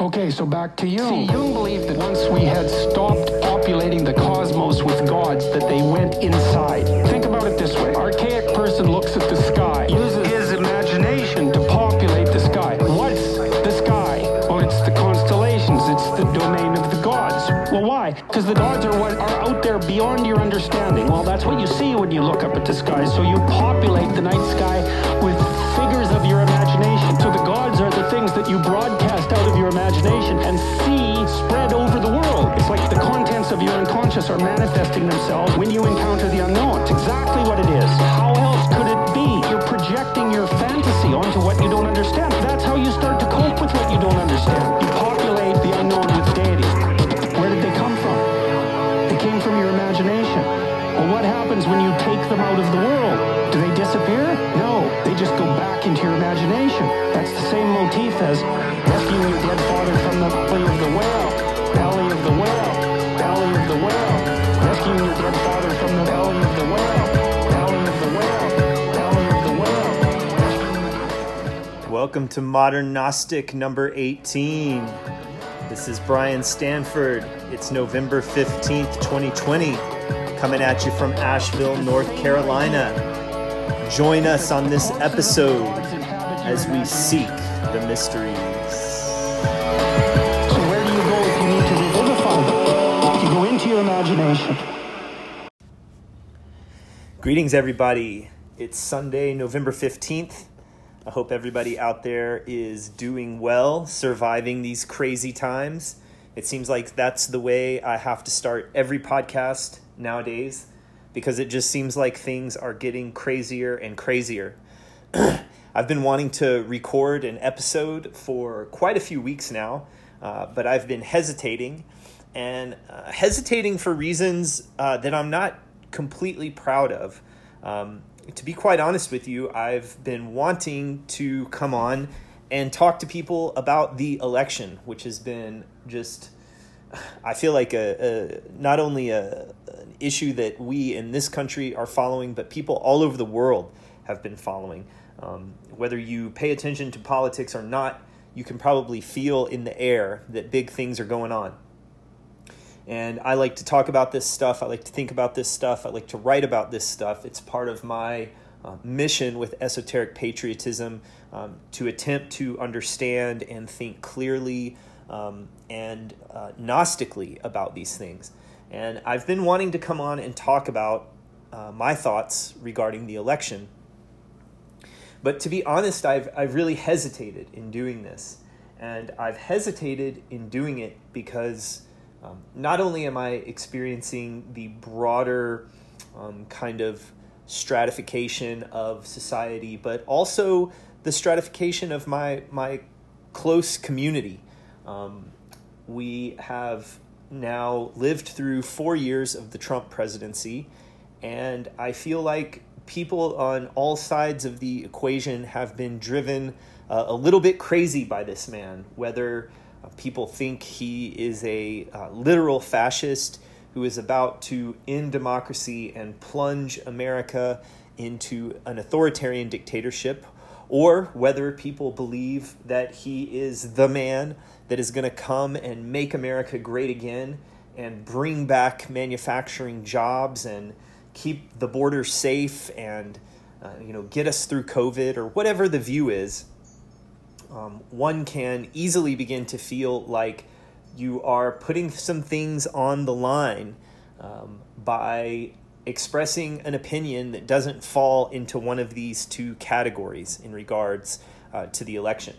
Okay, so back to Jung. See, Jung believed that once we had stopped populating the cosmos with gods, that they went inside. Think about it this way. Archaic person looks at the sky, uses his imagination to populate the sky. What's the sky? Well, it's the constellations. It's the domain of the gods. Well, why? Because the gods are what are out there beyond your understanding. Well, that's what you see when you look up at the sky. So you populate the night sky with things that you broadcast out of your imagination and see spread over the world. It's like the contents of your unconscious are manifesting themselves when you encounter the unknown. It's exactly what it is. How else could it be? You're projecting your fantasy onto what you don't understand. That's how you start to cope with what you don't understand. Welcome to Modern Gnostic number 18. This is Brian Stanford. It's November 15th, 2020, coming at you from Asheville, North Carolina. Join us on this episode as we seek the mysteries. So where do you go if you need to revivify? You go into your imagination. Greetings, everybody. It's Sunday, November 15th. I hope everybody out there is doing well, surviving these crazy times. It seems like that's the way I have to start every podcast nowadays because it just seems like things are getting crazier and crazier. I've been wanting to record an episode for quite a few weeks now, uh, but I've been hesitating and uh, hesitating for reasons uh, that I'm not completely proud of. Um, to be quite honest with you, I've been wanting to come on and talk to people about the election, which has been just, I feel like a, a not only a, an issue that we in this country are following, but people all over the world have been following. Um, whether you pay attention to politics or not, you can probably feel in the air that big things are going on. And I like to talk about this stuff. I like to think about this stuff. I like to write about this stuff. It's part of my uh, mission with esoteric patriotism um, to attempt to understand and think clearly um, and uh, Gnostically about these things. And I've been wanting to come on and talk about uh, my thoughts regarding the election. But to be honest, I've, I've really hesitated in doing this. And I've hesitated in doing it because um, not only am I experiencing the broader um, kind of stratification of society, but also the stratification of my my close community. Um, we have now lived through four years of the Trump presidency, and I feel like people on all sides of the equation have been driven uh, a little bit crazy by this man, whether people think he is a uh, literal fascist who is about to end democracy and plunge America into an authoritarian dictatorship, or whether people believe that he is the man that is going to come and make America great again and bring back manufacturing jobs and keep the border safe and uh, you know get us through COVID or whatever the view is um, one can easily begin to feel like you are putting some things on the line um, by expressing an opinion that doesn't fall into one of these two categories in regards uh, to the election.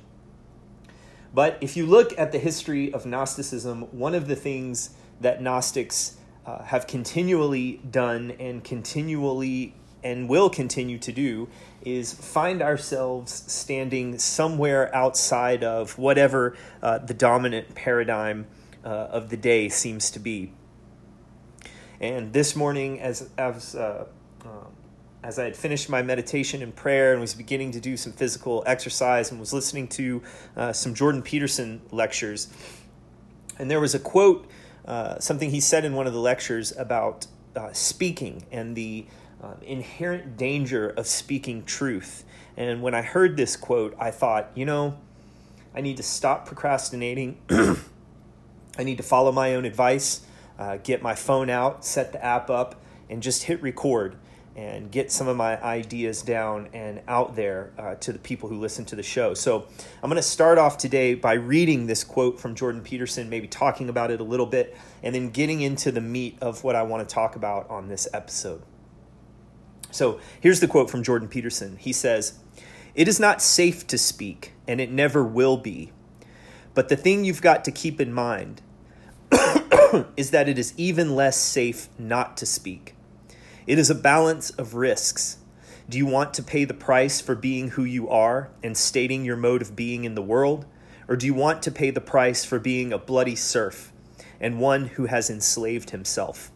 But if you look at the history of Gnosticism, one of the things that Gnostics uh, have continually done and continually and will continue to do is find ourselves standing somewhere outside of whatever uh, the dominant paradigm uh, of the day seems to be. And this morning, as as uh, um, as I had finished my meditation and prayer and was beginning to do some physical exercise and was listening to uh, some Jordan Peterson lectures, and there was a quote, uh, something he said in one of the lectures about uh, speaking and the um, inherent danger of speaking truth. And when I heard this quote, I thought, you know, I need to stop procrastinating. I need to follow my own advice, uh, get my phone out, set the app up, and just hit record and get some of my ideas down and out there uh, to the people who listen to the show. So I'm going to start off today by reading this quote from Jordan Peterson, maybe talking about it a little bit, and then getting into the meat of what I want to talk about on this episode. So here's the quote from Jordan Peterson. He says, It is not safe to speak, and it never will be. But the thing you've got to keep in mind is that it is even less safe not to speak. It is a balance of risks. Do you want to pay the price for being who you are and stating your mode of being in the world? Or do you want to pay the price for being a bloody serf and one who has enslaved himself?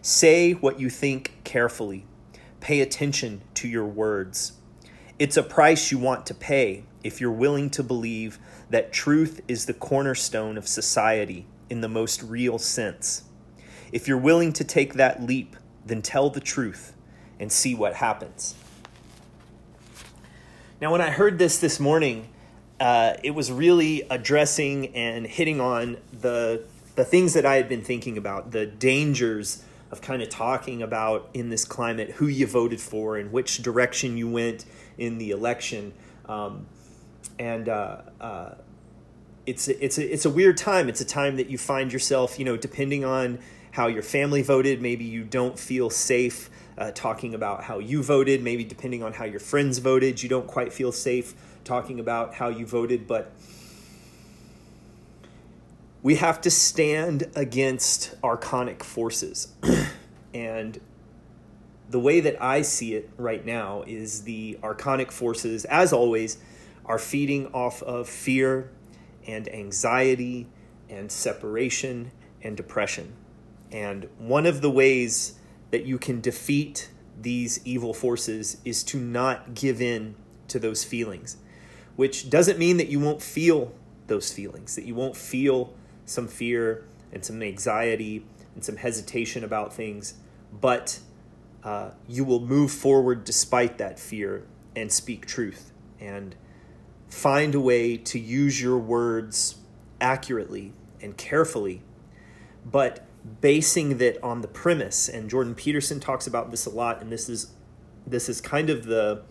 Say what you think carefully. Pay attention to your words. It's a price you want to pay if you're willing to believe that truth is the cornerstone of society in the most real sense. If you're willing to take that leap then tell the truth and see what happens. Now, when I heard this this morning, uh, it was really addressing and hitting on the the things that I had been thinking about, the dangers of kind of talking about in this climate who you voted for and which direction you went in the election, um, and uh, uh, it's it's a, it's a weird time. It's a time that you find yourself, you know, depending on how your family voted. Maybe you don't feel safe uh, talking about how you voted. Maybe depending on how your friends voted, you don't quite feel safe talking about how you voted. But we have to stand against archonic forces. and the way that I see it right now is the archonic forces, as always, are feeding off of fear and anxiety and separation and depression. And one of the ways that you can defeat these evil forces is to not give in to those feelings, which doesn't mean that you won't feel those feelings, that you won't feel some fear and some anxiety and some hesitation about things, but uh, you will move forward despite that fear and speak truth and find a way to use your words accurately and carefully, but basing that on the premise and Jordan Peterson talks about this a lot and this is this is kind of the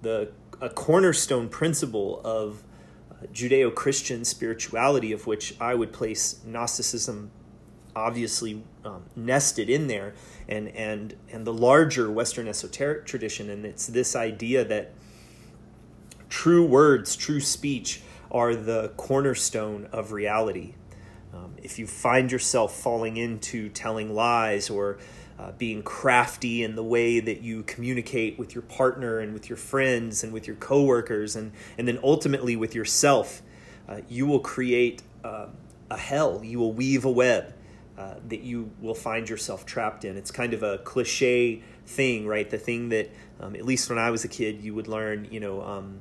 the a cornerstone principle of uh, Judeo-Christian spirituality of which I would place Gnosticism obviously um, nested in there. And and and the larger western esoteric tradition and it's this idea that true words true speech are the cornerstone of reality. Um, if you find yourself falling into telling lies or uh, being crafty in the way that you communicate with your partner and with your friends and with your coworkers and, and then ultimately with yourself, uh, you will create uh, a hell. You will weave a web uh, that you will find yourself trapped in. It's kind of a cliche thing, right? The thing that, um, at least when I was a kid, you would learn, you know, um,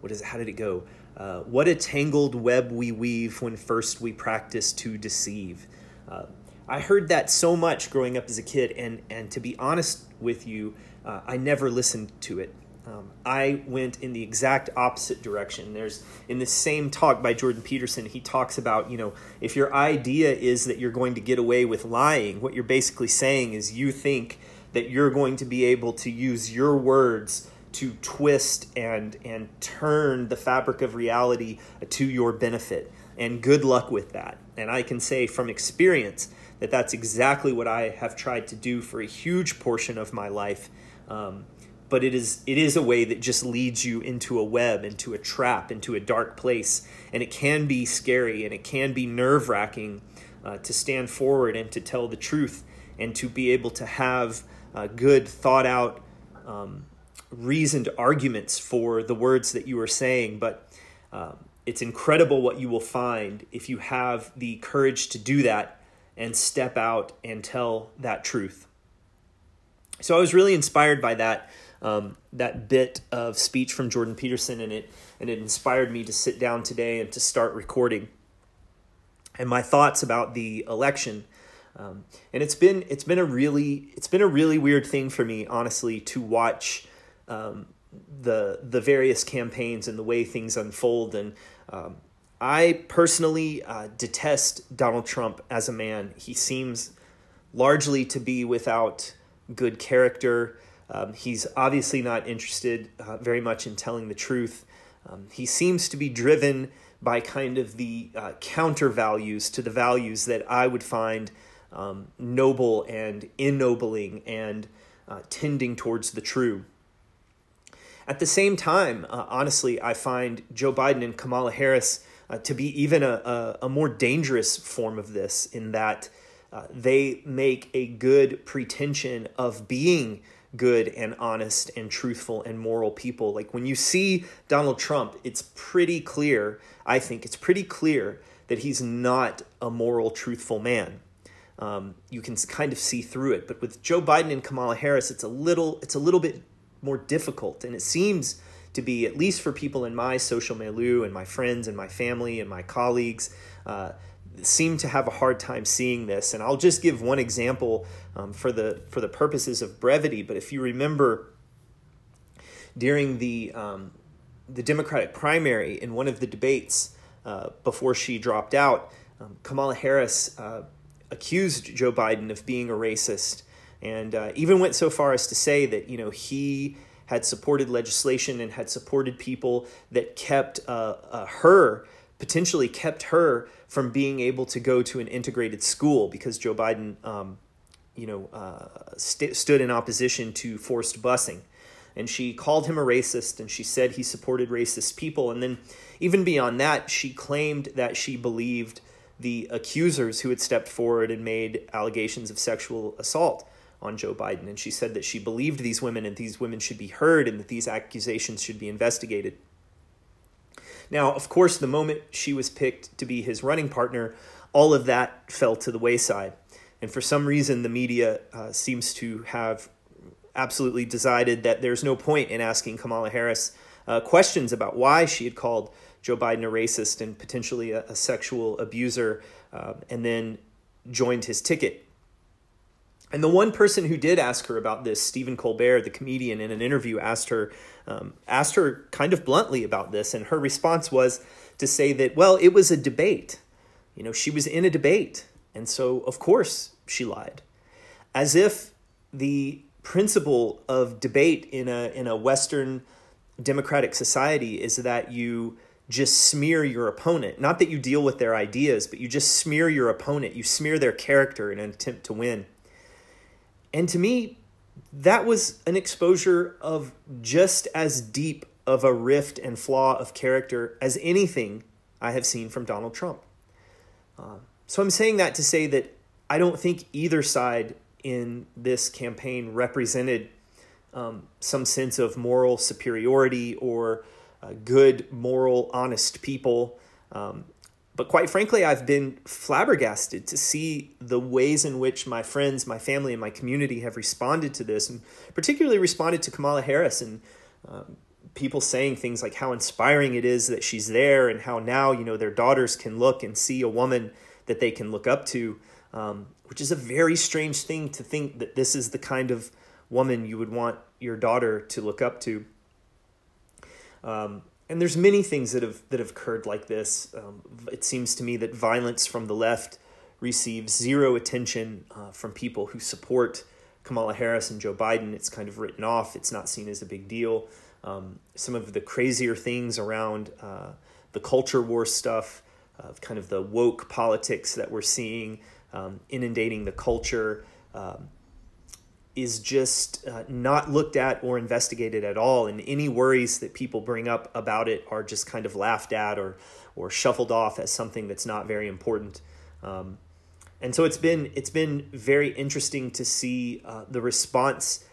what is it? How did it go? Uh, what a tangled web we weave when first we practice to deceive. Uh, I heard that so much growing up as a kid, and, and to be honest with you, uh, I never listened to it. Um, I went in the exact opposite direction. There's in the same talk by Jordan Peterson, he talks about, you know, if your idea is that you're going to get away with lying, what you're basically saying is you think that you're going to be able to use your words to twist and and turn the fabric of reality to your benefit. And good luck with that. And i can say from experience that that's exactly what i have tried to do for a huge portion of my life. Um, but it is it is a way that just leads you into a web into a trap into a dark place and it can be scary and it can be nerve-wracking uh, to stand forward and to tell the truth and to be able to have uh, good thought out um, reasoned arguments for the words that you are saying, but um, it's incredible what you will find if you have the courage to do that and step out and tell that truth. So I was really inspired by that um, that bit of speech from Jordan Peterson, and it and it inspired me to sit down today and to start recording. And my thoughts about the election, um, and it's been it's been a really it's been a really weird thing for me, honestly, to watch um, the the various campaigns and the way things unfold. And Um, I personally uh, detest Donald Trump as a man. He seems largely to be without good character. Um, he's obviously not interested uh, very much in telling the truth. Um, he seems to be driven by kind of the uh, counter values to the values that I would find um, noble and ennobling and uh, tending towards the true. At the same time, uh, honestly, I find Joe Biden and Kamala Harris uh, to be even a, a, a, more dangerous form of this in that uh, they make a good pretension of being good and honest and truthful and moral people. Like when you see Donald Trump, it's pretty clear, I think it's pretty clear that he's not a moral, truthful man. Um, you can kind of see through it. But with Joe Biden and Kamala Harris, it's a little it's a little bit more difficult, and it seems to be at least for people in my social milieu and my friends and my family and my colleagues. Uh, seem to have a hard time seeing this and i'll just give one example um, for the for the purposes of brevity but if you remember during the um, the democratic primary in one of the debates uh, before she dropped out um, kamala harris uh, accused joe biden of being a racist and uh, even went so far as to say that you know he had supported legislation and had supported people that kept uh, uh, her potentially kept her from being able to go to an integrated school because Joe Biden, um, you know, uh, st- stood in opposition to forced busing. And she called him a racist and she said he supported racist people. And then, even beyond that, she claimed that she believed the accusers who had stepped forward and made allegations of sexual assault on Joe Biden. And she said that she believed these women and these women should be heard and that these accusations should be investigated. Now, of course, the moment she was picked to be his running partner, all of that fell to the wayside. And for some reason, the media uh, seems to have absolutely decided that there's no point in asking Kamala Harris uh, questions about why she had called Joe Biden a racist and potentially a, a sexual abuser, uh, and then joined his ticket. And the one person who did ask her about this, Stephen Colbert, the comedian, in an interview, asked her um, asked her kind of bluntly about this, and her response was to say that, well, it was a debate. You know, she was in a debate, and so of course she lied, as if the principle of debate in a in a Western democratic society is that you just smear your opponent. Not that you deal with their ideas, but you just smear your opponent. You smear their character in an attempt to win. And to me, that was an exposure of just as deep of a rift and flaw of character as anything I have seen from Donald Trump. Uh, so I'm saying that to say that I don't think either side in this campaign represented um, some sense of moral superiority or uh, good, moral, honest people. Um, but quite frankly, I've been flabbergasted to see the ways in which my friends, my family, and my community have responded to this, and particularly responded to Kamala Harris and um, people saying things like how inspiring it is that she's there, and how now you know their daughters can look and see a woman that they can look up to, um, which is a very strange thing to think that this is the kind of woman you would want your daughter to look up to. Um, and there's many things that have that have occurred like this. Um, it seems to me that violence from the left receives zero attention uh, from people who support Kamala Harris and Joe Biden. It's kind of written off. It's not seen as a big deal. Um, some of the crazier things around uh, the culture war stuff, of kind of the woke politics that we're seeing um, inundating the culture. Um, is just uh, not looked at or investigated at all, and any worries that people bring up about it are just kind of laughed at or or shuffled off as something that's not very important. Um, and so it's been it's been very interesting to see uh, the response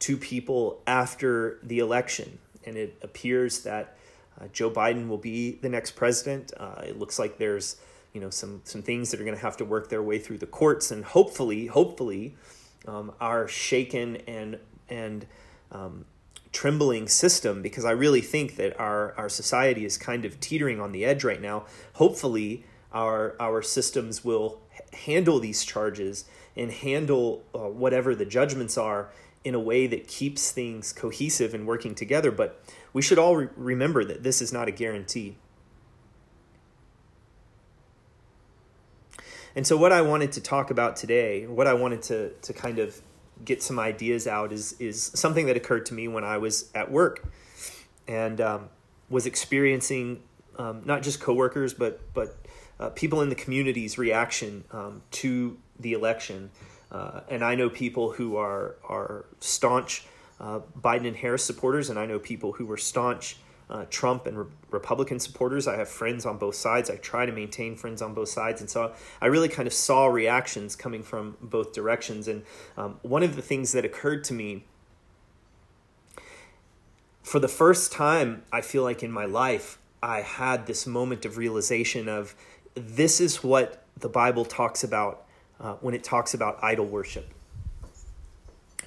to people after the election, and it appears that uh, Joe Biden will be the next president. Uh, it looks like there's you know some some things that are going to have to work their way through the courts, and hopefully, hopefully um, our shaken and and um, trembling system because I really think that our our society is kind of teetering on the edge right now. Hopefully, our our systems will handle these charges and handle uh, whatever the judgments are in a way that keeps things cohesive and working together. But we should all re- remember that this is not a guarantee. And so, what I wanted to talk about today, what I wanted to, to kind of get some ideas out, is, is something that occurred to me when I was at work and um, was experiencing um, not just coworkers, but, but uh, people in the community's reaction um, to the election. Uh, and I know people who are, are staunch uh, Biden and Harris supporters, and I know people who were staunch uh, Trump and re- Republican supporters. I have friends on both sides. I try to maintain friends on both sides. And so I really kind of saw reactions coming from both directions. And um, one of the things that occurred to me for the first time, I feel like in my life, I had this moment of realization of this is what the Bible talks about uh, when it talks about idol worship.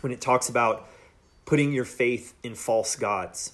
When it talks about putting your faith in false gods.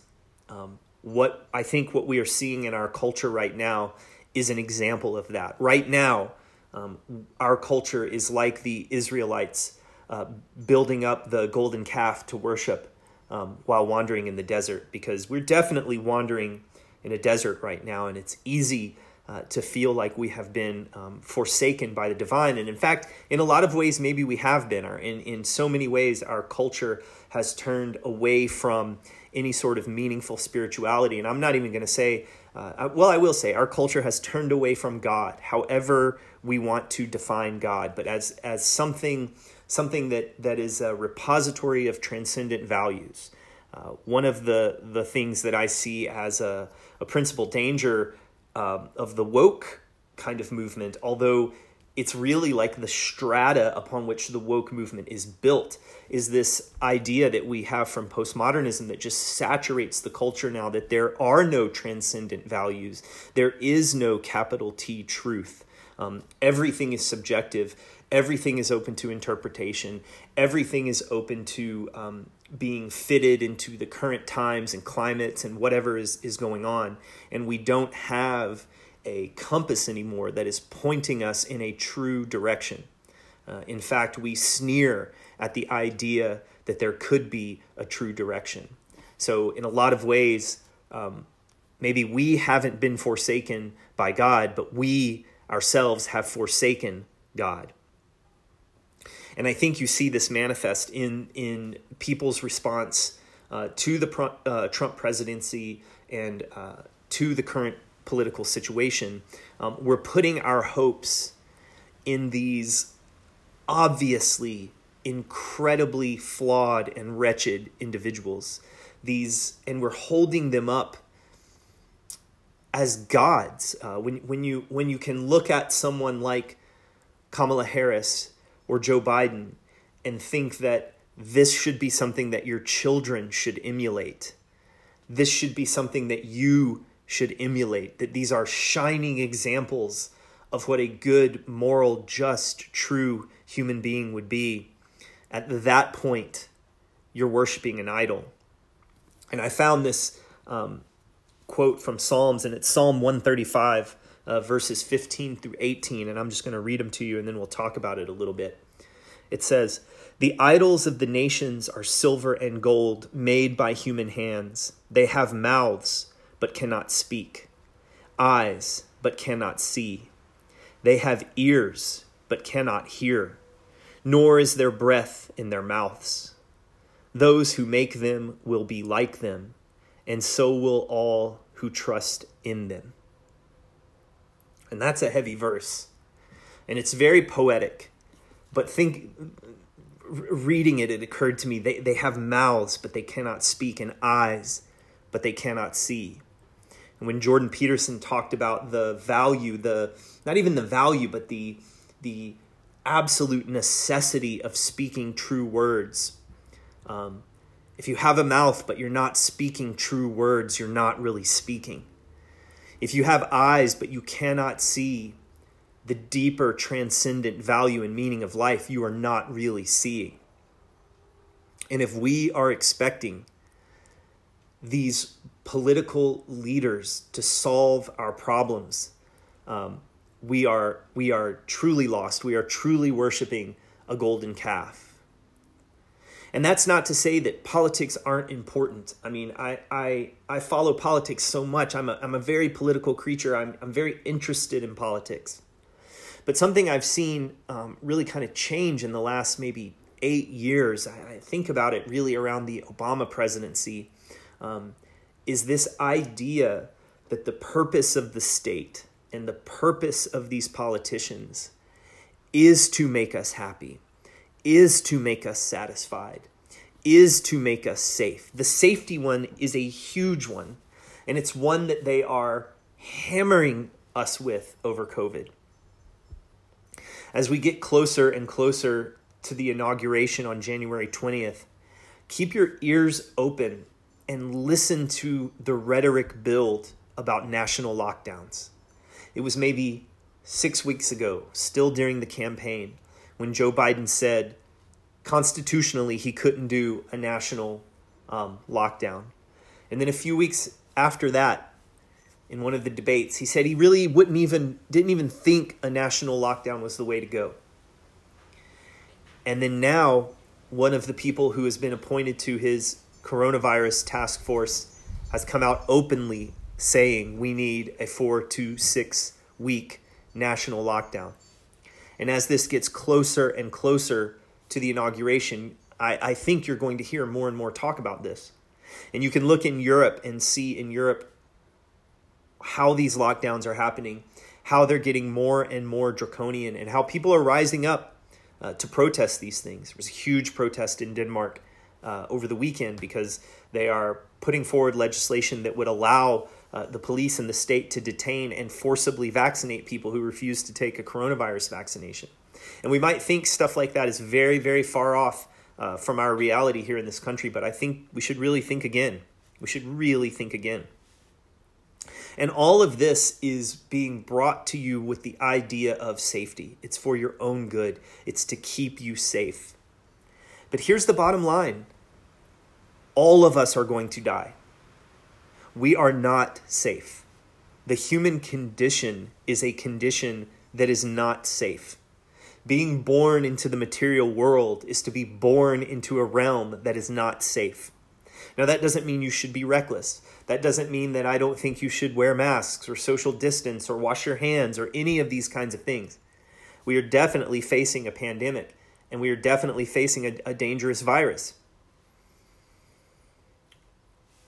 Um, what I think what we are seeing in our culture right now is an example of that. Right now, um, our culture is like the Israelites uh, building up the golden calf to worship um, while wandering in the desert, because we're definitely wandering in a desert right now, and it's easy uh, to feel like we have been um, forsaken by the divine. And in fact, in a lot of ways, maybe we have been. Or in, in so many ways, our culture has turned away from any sort of meaningful spirituality. And I'm not even going to say, uh, well, I will say, our culture has turned away from God, however we want to define God, but as, as something, something that, that is a repository of transcendent values. Uh, one of the, the things that I see as a, a principal danger uh, of the woke kind of movement, although it's really like the strata upon which the woke movement is built is this idea that we have from postmodernism that just saturates the culture now that there are no transcendent values. There is no capital t truth. Um, everything is subjective. Everything is open to interpretation. Everything is open to um, being fitted into the current times and climates and whatever is, is going on. And we don't have a compass anymore that is pointing us in a true direction. Uh, in fact, we sneer at the idea that there could be a true direction. So, in a lot of ways, um, maybe we haven't been forsaken by God, but we ourselves have forsaken God. And I think you see this manifest in, in people's response uh, to the uh, Trump presidency and uh, to the current political situation, um, we're putting our hopes in these obviously incredibly flawed and wretched individuals. These, and we're holding them up as gods. Uh, when when you when you can look at someone like Kamala Harris or Joe Biden and think that this should be something that your children should emulate. This should be something that you should emulate, that these are shining examples of what a good, moral, just, true human being would be. At that point, you're worshiping an idol. And I found this um, quote from Psalms, and it's Psalm 135, uh, verses 15 through 18. And I'm just going to read them to you, and then we'll talk about it a little bit. It says, The idols of the nations are silver and gold made by human hands. They have mouths but cannot speak, eyes, but cannot see. They have ears, but cannot hear, nor is there breath in their mouths. Those who make them will be like them, and so will all who trust in them. And that's a heavy verse. And it's very poetic. But think, reading it, it occurred to me they, they have mouths, but they cannot speak, and eyes, but they cannot see. And when Jordan Peterson talked about the value, the not even the value, but the the absolute necessity of speaking true words. Um, if you have a mouth but you're not speaking true words, you're not really speaking. If you have eyes but you cannot see the deeper transcendent value and meaning of life, you are not really seeing. And if we are expecting these political leaders to solve our problems, um, we are we are truly lost. We are truly worshiping a golden calf. And that's not to say that politics aren't important. I mean, I I, I follow politics so much. I'm a, I'm a very political creature. I'm, I'm very interested in politics. But something I've seen um, really kind of change in the last maybe eight years, I, I think about it really around the Obama presidency, um, is this idea that the purpose of the state and the purpose of these politicians is to make us happy, is to make us satisfied, is to make us safe. The safety one is a huge one, and it's one that they are hammering us with over COVID. As we get closer and closer to the inauguration on January 20th, keep your ears open and listen to the rhetoric build about national lockdowns. It was maybe six weeks ago, still during the campaign, when Joe Biden said constitutionally he couldn't do a national um, lockdown. And then a few weeks after that, in one of the debates, he said he really wouldn't even didn't even think a national lockdown was the way to go. And then now, one of the people who has been appointed to his coronavirus task force has come out openly saying we need a four to six week national lockdown. And as this gets closer and closer to the inauguration, I, I think you're going to hear more and more talk about this. And you can look in Europe and see in Europe how these lockdowns are happening, how they're getting more and more draconian, and how people are rising up uh, to protest these things. There was a huge protest in Denmark uh, over the weekend because they are putting forward legislation that would allow uh, the police and the state to detain and forcibly vaccinate people who refuse to take a coronavirus vaccination. And we might think stuff like that is very, very far off uh, from our reality here in this country, but I think we should really think again. We should really think again. And all of this is being brought to you with the idea of safety. It's for your own good, it's to keep you safe. But here's the bottom line all of us are going to die. We are not safe. The human condition is a condition that is not safe. Being born into the material world is to be born into a realm that is not safe. Now, that doesn't mean you should be reckless. That doesn't mean that I don't think you should wear masks or social distance or wash your hands or any of these kinds of things. We are definitely facing a pandemic and we are definitely facing a, a dangerous virus.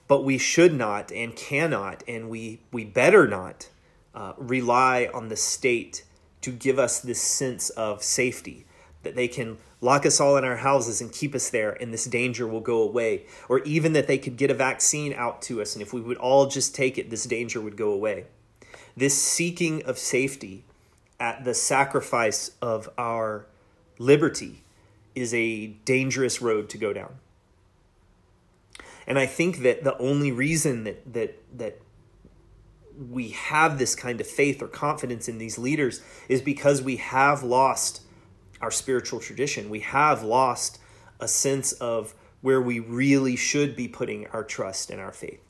But we should not and cannot, and we, we better not uh, rely on the state to give us this sense of safety that they can lock us all in our houses and keep us there and this danger will go away or even that they could get a vaccine out to us and if we would all just take it this danger would go away. This seeking of safety at the sacrifice of our liberty is a dangerous road to go down and i think that the only reason that that that we have this kind of faith or confidence in these leaders is because we have lost our spiritual tradition. We have lost a sense of where we really should be putting our trust and our faith.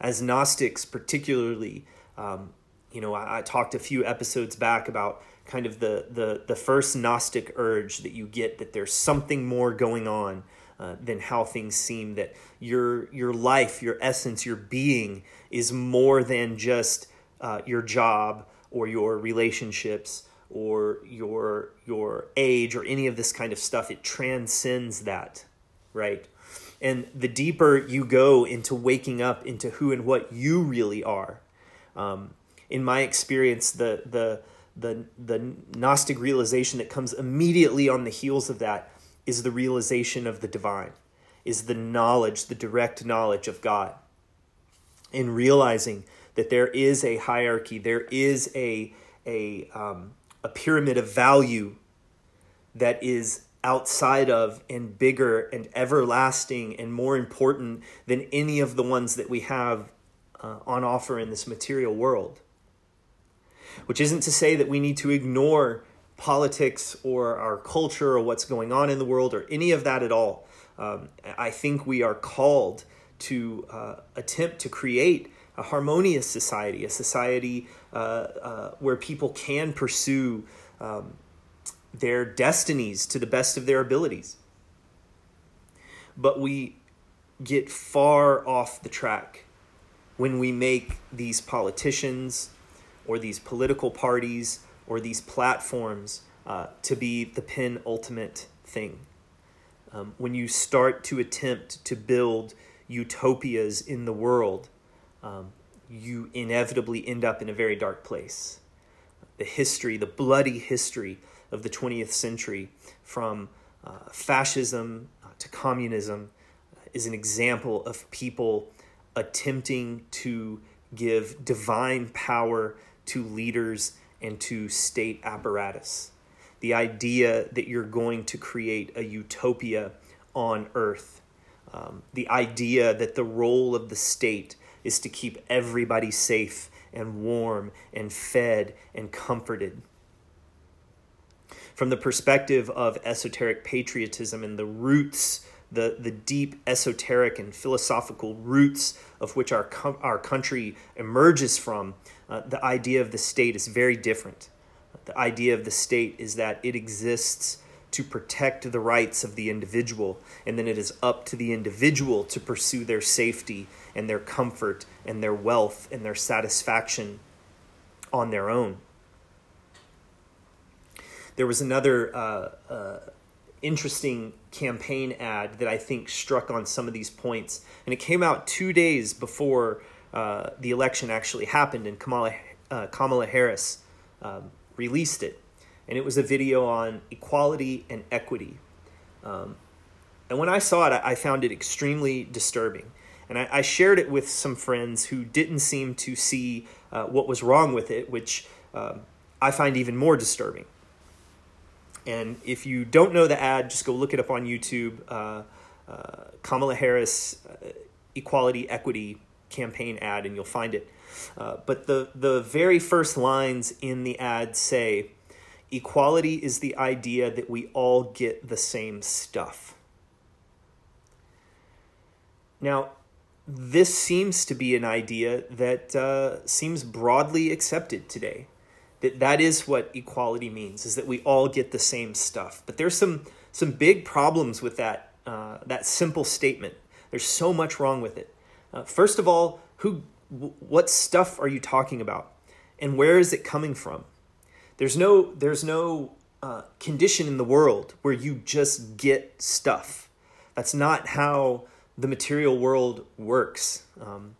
As Gnostics, particularly, um, you know, I, I, talked a few episodes back about kind of the, the, the first Gnostic urge that you get that there's something more going on uh, than how things seem, that your, your life, your essence, your being is more than just uh, your job or your relationships or your your age or any of this kind of stuff. It transcends that right? And the deeper you go into waking up into who and what you really are um, in my experience the the the the gnostic realization that comes immediately on the heels of that is the realization of the divine is the knowledge the direct knowledge of god in realizing that there is a hierarchy there is a a um, a pyramid of value that is outside of and bigger and everlasting and more important than any of the ones that we have uh, on offer in this material world. Which isn't to say that we need to ignore politics or our culture or what's going on in the world or any of that at all. Um, I think we are called to uh, attempt to create a harmonious society, a society uh, uh, where people can pursue um, their destinies to the best of their abilities. But we get far off the track when we make these politicians, or these political parties or these platforms uh, to be the penultimate thing. Um, when you start to attempt to build utopias in the world, um, you inevitably end up in a very dark place. The history, the bloody history of the 20th century, from uh, fascism uh, to communism, uh, is an example of people attempting to give divine power to leaders and to state apparatus. The idea that you're going to create a utopia on earth. Um, the idea that the role of the state is to keep everybody safe and warm and fed and comforted. From the perspective of esoteric patriotism and the roots, the, the deep esoteric and philosophical roots of which our, our country emerges from, uh, the idea of the state is very different. The idea of the state is that it exists to protect the rights of the individual, and then it is up to the individual to pursue their safety and their comfort and their wealth and their satisfaction on their own. There was another uh, uh, interesting campaign ad that I think struck on some of these points, and it came out two days before uh, the election actually happened, and Kamala, uh, Kamala Harris um, released it and it was a video on equality and equity. Um, and when I saw it, I found it extremely disturbing. And I, I shared it with some friends who didn't seem to see uh, what was wrong with it, which um, I find even more disturbing. And if you don't know the ad, just go look it up on YouTube. Uh, uh, Kamala Harris Equality Equity campaign ad, and you'll find it. Uh, but the, the very first lines in the ad say, Equality is the idea that we all get the same stuff. Now, this seems to be an idea that uh, seems broadly accepted today. That that is what equality means, is that we all get the same stuff. But there's some some big problems with that uh, that simple statement. There's so much wrong with it. Uh, first of all, who, what stuff are you talking about, and where is it coming from? There's no there's no uh, condition in the world where you just get stuff. That's not how the material world works. Um,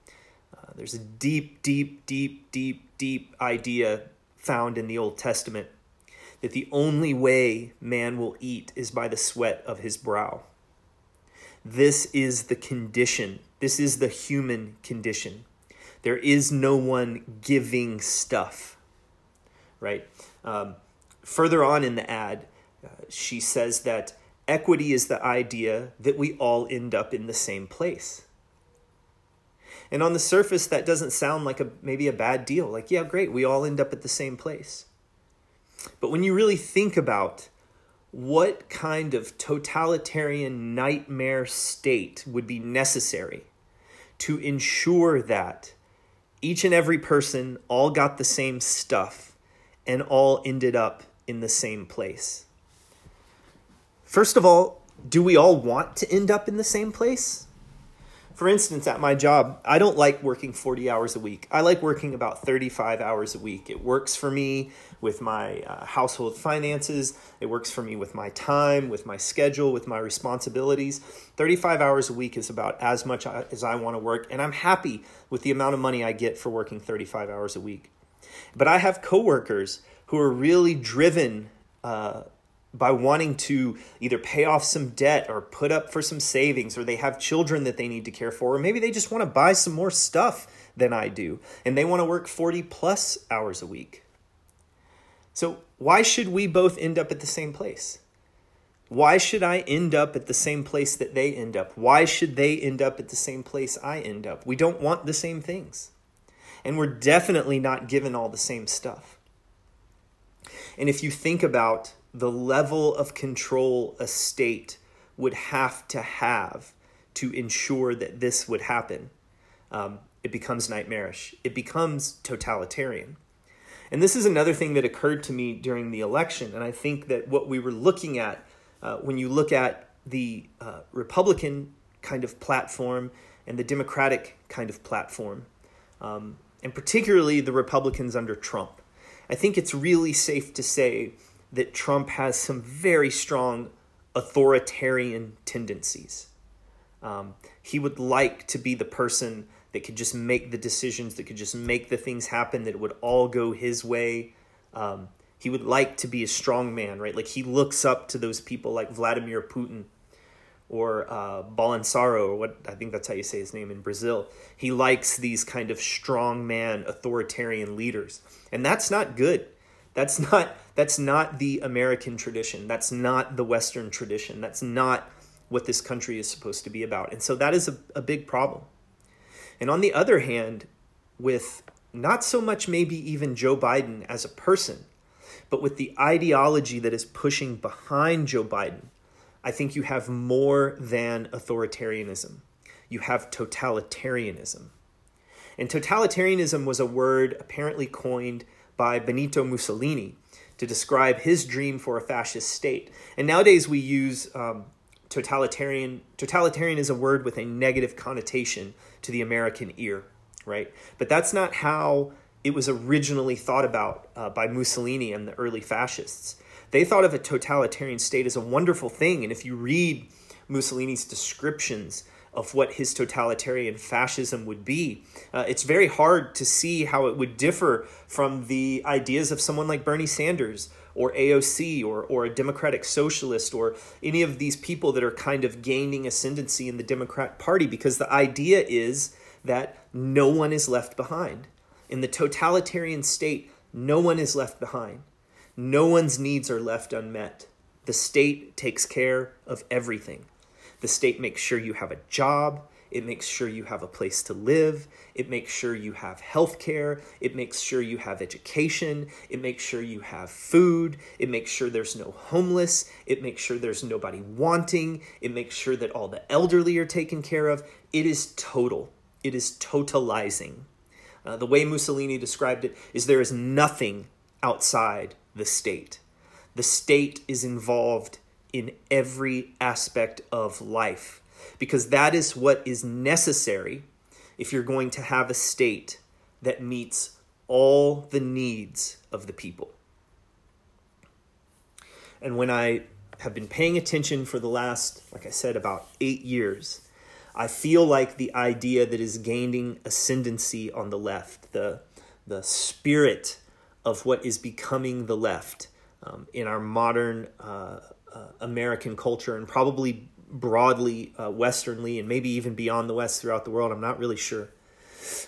uh, there's a deep, deep, deep, deep, deep idea found in the Old Testament that the only way man will eat is by the sweat of his brow. This is the condition. This is the human condition. There is no one giving stuff, right? Um, further on in the ad, uh, she says that equity is the idea that we all end up in the same place. And on the surface, that doesn't sound like a maybe a bad deal. Like, yeah, great, we all end up at the same place. But when you really think about what kind of totalitarian nightmare state would be necessary to ensure that each and every person all got the same stuff and all ended up in the same place. First of all, do we all want to end up in the same place? For instance, at my job, I don't like working 40 hours a week. I like working about 35 hours a week. It works for me with my uh, household finances. It works for me with my time, with my schedule, with my responsibilities. 35 hours a week is about as much as I want to work, and I'm happy with the amount of money I get for working 35 hours a week. But I have coworkers who are really driven uh, by wanting to either pay off some debt or put up for some savings, or they have children that they need to care for, or maybe they just want to buy some more stuff than I do, and they want to work 40 plus hours a week. So, why should we both end up at the same place? Why should I end up at the same place that they end up? Why should they end up at the same place I end up? We don't want the same things and we're definitely not given all the same stuff. And if you think about the level of control a state would have to have to ensure that this would happen, um, it becomes nightmarish. It becomes totalitarian. And this is another thing that occurred to me during the election. And I think that what we were looking at uh, when you look at the uh, Republican kind of platform and the Democratic kind of platform, um, and particularly the Republicans under Trump. I think it's really safe to say that Trump has some very strong authoritarian tendencies. Um, he would like to be the person that could just make the decisions, that could just make the things happen, that would all go his way. Um, he would like to be a strong man, right? Like he looks up to those people like Vladimir Putin or uh, Bolsonaro, or what I think that's how you say his name in Brazil. He likes these kind of strong man, authoritarian leaders, and that's not good. That's not that's not the American tradition. That's not the Western tradition. That's not what this country is supposed to be about. And so that is a, a big problem. And on the other hand, with not so much maybe even Joe Biden as a person, but with the ideology that is pushing behind Joe Biden, I think you have more than authoritarianism. You have totalitarianism. And totalitarianism was a word apparently coined by Benito Mussolini to describe his dream for a fascist state. And nowadays we use um, totalitarian. Totalitarian is a word with a negative connotation to the American ear, right? But that's not how it was originally thought about uh, by Mussolini and the early fascists. They thought of a totalitarian state as a wonderful thing. And if you read Mussolini's descriptions of what his totalitarian fascism would be, uh, it's very hard to see how it would differ from the ideas of someone like Bernie Sanders or AOC or, or a democratic socialist or any of these people that are kind of gaining ascendancy in the Democrat Party because the idea is that no one is left behind. In the totalitarian state, no one is left behind. No one's needs are left unmet. The state takes care of everything. The state makes sure you have a job. It makes sure you have a place to live. It makes sure you have health care. It makes sure you have education. It makes sure you have food. It makes sure there's no homeless. It makes sure there's nobody wanting. It makes sure that all the elderly are taken care of. It is total. It is totalizing. Uh, the way Mussolini described it is there is nothing outside the state. The state is involved in every aspect of life because that is what is necessary if you're going to have a state that meets all the needs of the people. And when I have been paying attention for the last, like I said, about eight years, I feel like the idea that is gaining ascendancy on the left, the, the spirit of what is becoming the left um, in our modern uh, uh, American culture and probably broadly uh, Westernly and maybe even beyond the West throughout the world. I'm not really sure.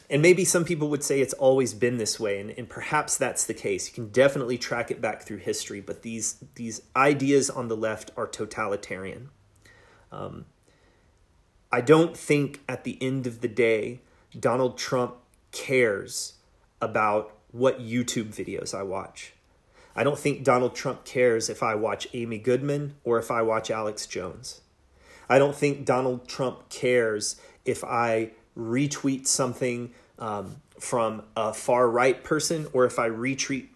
And maybe some people would say it's always been this way, and, and perhaps that's the case. You can definitely track it back through history, but these, these ideas on the left are totalitarian. Um, I don't think at the end of the day, Donald Trump cares about what YouTube videos I watch. I don't think Donald Trump cares if I watch Amy Goodman or if I watch Alex Jones. I don't think Donald Trump cares if I retweet something um, from a far right person or if I retweet,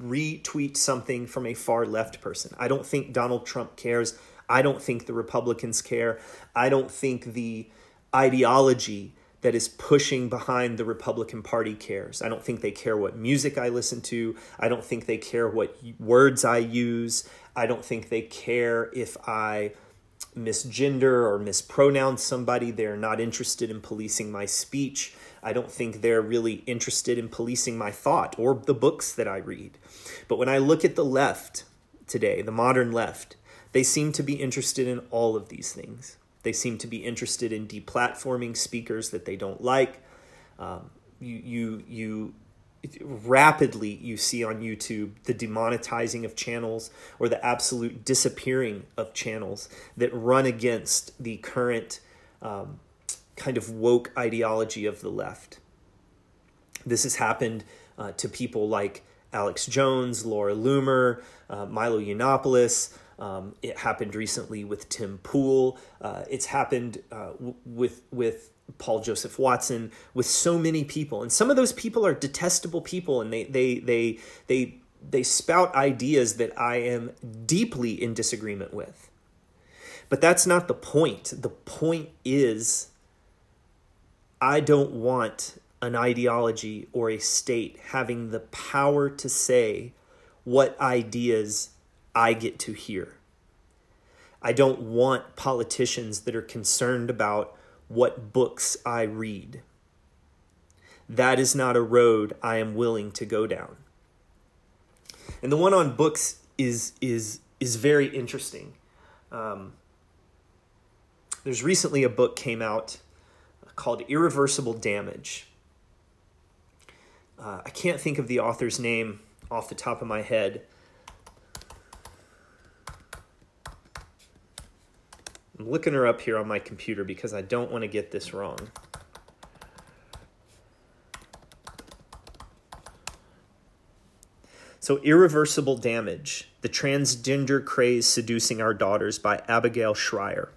retweet something from a far left person. I don't think Donald Trump cares. I don't think the Republicans care. I don't think the ideology that is pushing behind the Republican Party cares. I don't think they care what music I listen to. I don't think they care what words I use. I don't think they care if I misgender or mispronounce somebody. They're not interested in policing my speech. I don't think they're really interested in policing my thought or the books that I read. But when I look at the left today, the modern left, they seem to be interested in all of these things. They seem to be interested in deplatforming speakers that they don't like. Um, you, you, you rapidly you see on YouTube the demonetizing of channels or the absolute disappearing of channels that run against the current um, kind of woke ideology of the left. This has happened uh, to people like Alex Jones, Laura Loomer, uh, Milo Yiannopoulos, um, it happened recently with Tim Pool. Uh, it's happened uh, w- with with Paul Joseph Watson, with so many people, and some of those people are detestable people, and they they they they they spout ideas that I am deeply in disagreement with. But that's not the point. The point is, I don't want an ideology or a state having the power to say what ideas I get to hear. I don't want politicians that are concerned about what books I read. That is not a road I am willing to go down. And the one on books is is is very interesting. Um, there's recently a book came out called Irreversible Damage. Uh, I can't think of the author's name off the top of my head. I'm looking her up here on my computer because I don't want to get this wrong. So, Irreversible Damage The Transgender Craze Seducing Our Daughters by Abigail Shrier.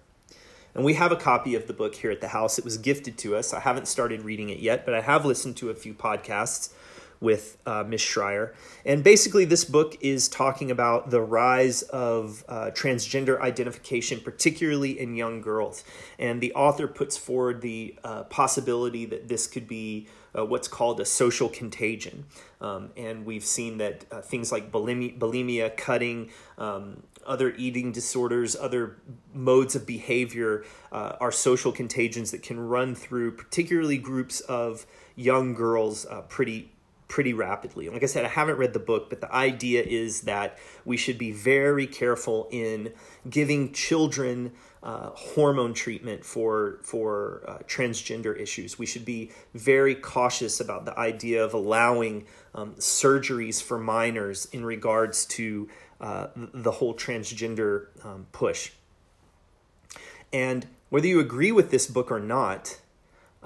And we have a copy of the book here at the house. It was gifted to us. I haven't started reading it yet, but I have listened to a few podcasts with uh, Miss Shrier. And basically, this book is talking about the rise of uh, transgender identification, particularly in young girls. And the author puts forward the uh, possibility that this could be uh, what's called a social contagion. Um, and we've seen that uh, things like bulimia, bulimia cutting, um, other eating disorders, other modes of behavior uh, are social contagions that can run through particularly groups of young girls pretty pretty rapidly. Like I said, I haven't read the book, but the idea is that we should be very careful in giving children uh, hormone treatment for for uh, transgender issues. We should be very cautious about the idea of allowing um, surgeries for minors in regards to uh, the whole transgender um, push. And whether you agree with this book or not,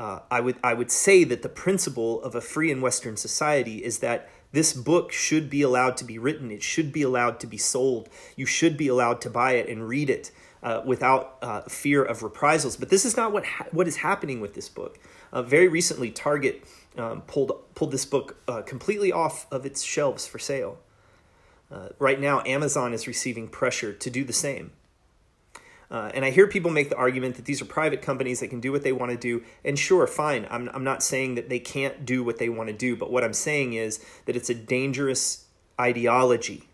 uh, I would I would say that the principle of a free and Western society is that this book should be allowed to be written. It should be allowed to be sold. You should be allowed to buy it and read it uh, without uh, fear of reprisals. But this is not what ha- what is happening with this book. Uh, very recently, Target um, pulled pulled this book uh, completely off of its shelves for sale. Uh, right now, Amazon is receiving pressure to do the same. Uh, and I hear people make the argument that these are private companies that can do what they want to do. And sure, fine. I'm, I'm not saying that they can't do what they want to do. But what I'm saying is that it's a dangerous ideology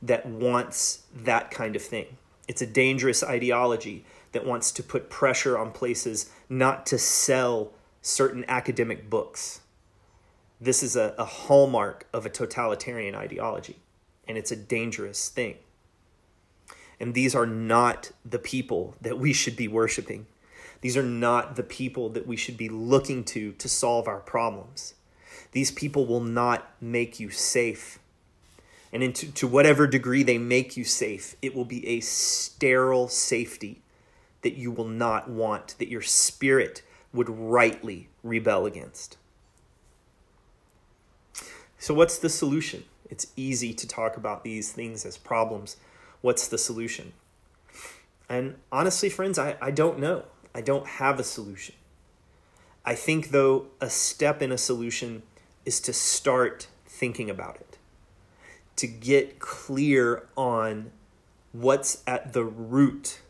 that wants that kind of thing. It's a dangerous ideology that wants to put pressure on places not to sell certain academic books. This is a, a hallmark of a totalitarian ideology, and it's a dangerous thing. And these are not the people that we should be worshiping. These are not the people that we should be looking to to solve our problems. These people will not make you safe. And into, to whatever degree they make you safe, it will be a sterile safety that you will not want, that your spirit would rightly rebel against. So, what's the solution? It's easy to talk about these things as problems what's the solution? And honestly, friends, I, I don't know. I don't have a solution. I think, though, a step in a solution is to start thinking about it, to get clear on what's at the root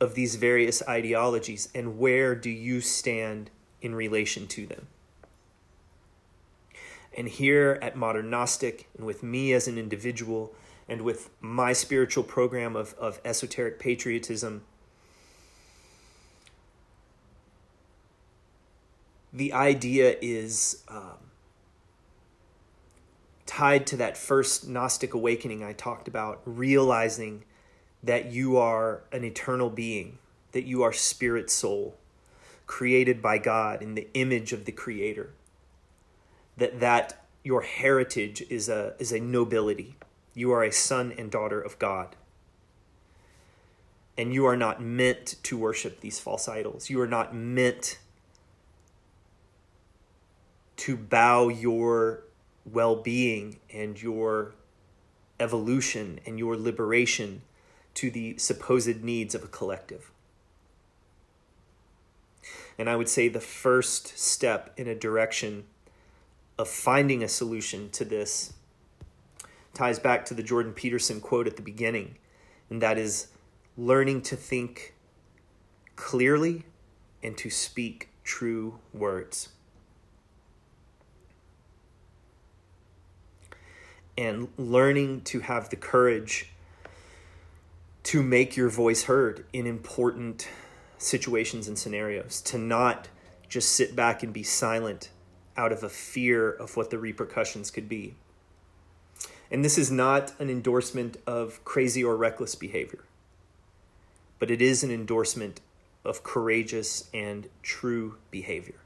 of these various ideologies and where do you stand in relation to them. And here at Modern Gnostic, and with me as an individual, and with my spiritual program of, of esoteric patriotism, the idea is um, tied to that first Gnostic awakening I talked about, realizing that you are an eternal being, that you are spirit soul, created by God in the image of the Creator, that that your heritage is a is a nobility you are a son and daughter of God. And you are not meant to worship these false idols. You are not meant to bow your well being and your evolution and your liberation to the supposed needs of a collective. And I would say the first step in a direction of finding a solution to this ties back to the Jordan Peterson quote at the beginning, and that is learning to think clearly and to speak true words. And learning to have the courage to make your voice heard in important situations and scenarios, to not just sit back and be silent out of a fear of what the repercussions could be. And this is not an endorsement of crazy or reckless behavior, but it is an endorsement of courageous and true behavior.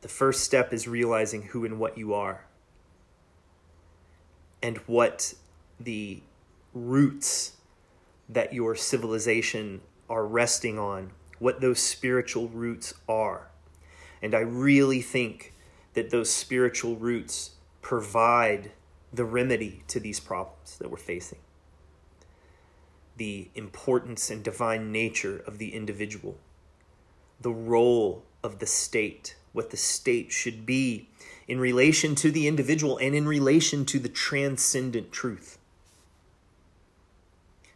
The first step is realizing who and what you are and what the roots that your civilization are resting on, what those spiritual roots are. And I really think that those spiritual roots provide the remedy to these problems that we're facing. The importance and divine nature of the individual, the role of the state, what the state should be in relation to the individual and in relation to the transcendent truth.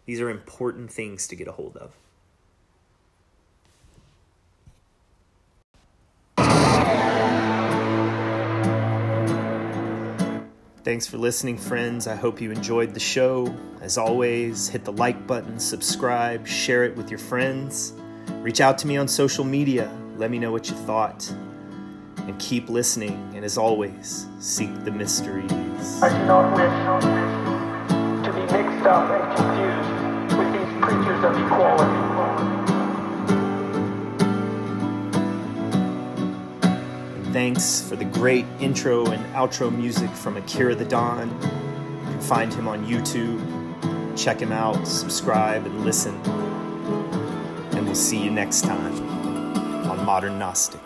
These are important things to get a hold of. Thanks for listening, friends. I hope you enjoyed the show. As always, hit the like button, subscribe, share it with your friends. Reach out to me on social media. Let me know what you thought. And keep listening. And as always, seek the mysteries. I do not wish to be mixed up and confused with these preachers of equality. Thanks for the great intro and outro music from Akira the Don. You can find him on YouTube. Check him out, subscribe, and listen. And we'll see you next time on Modern Gnostic.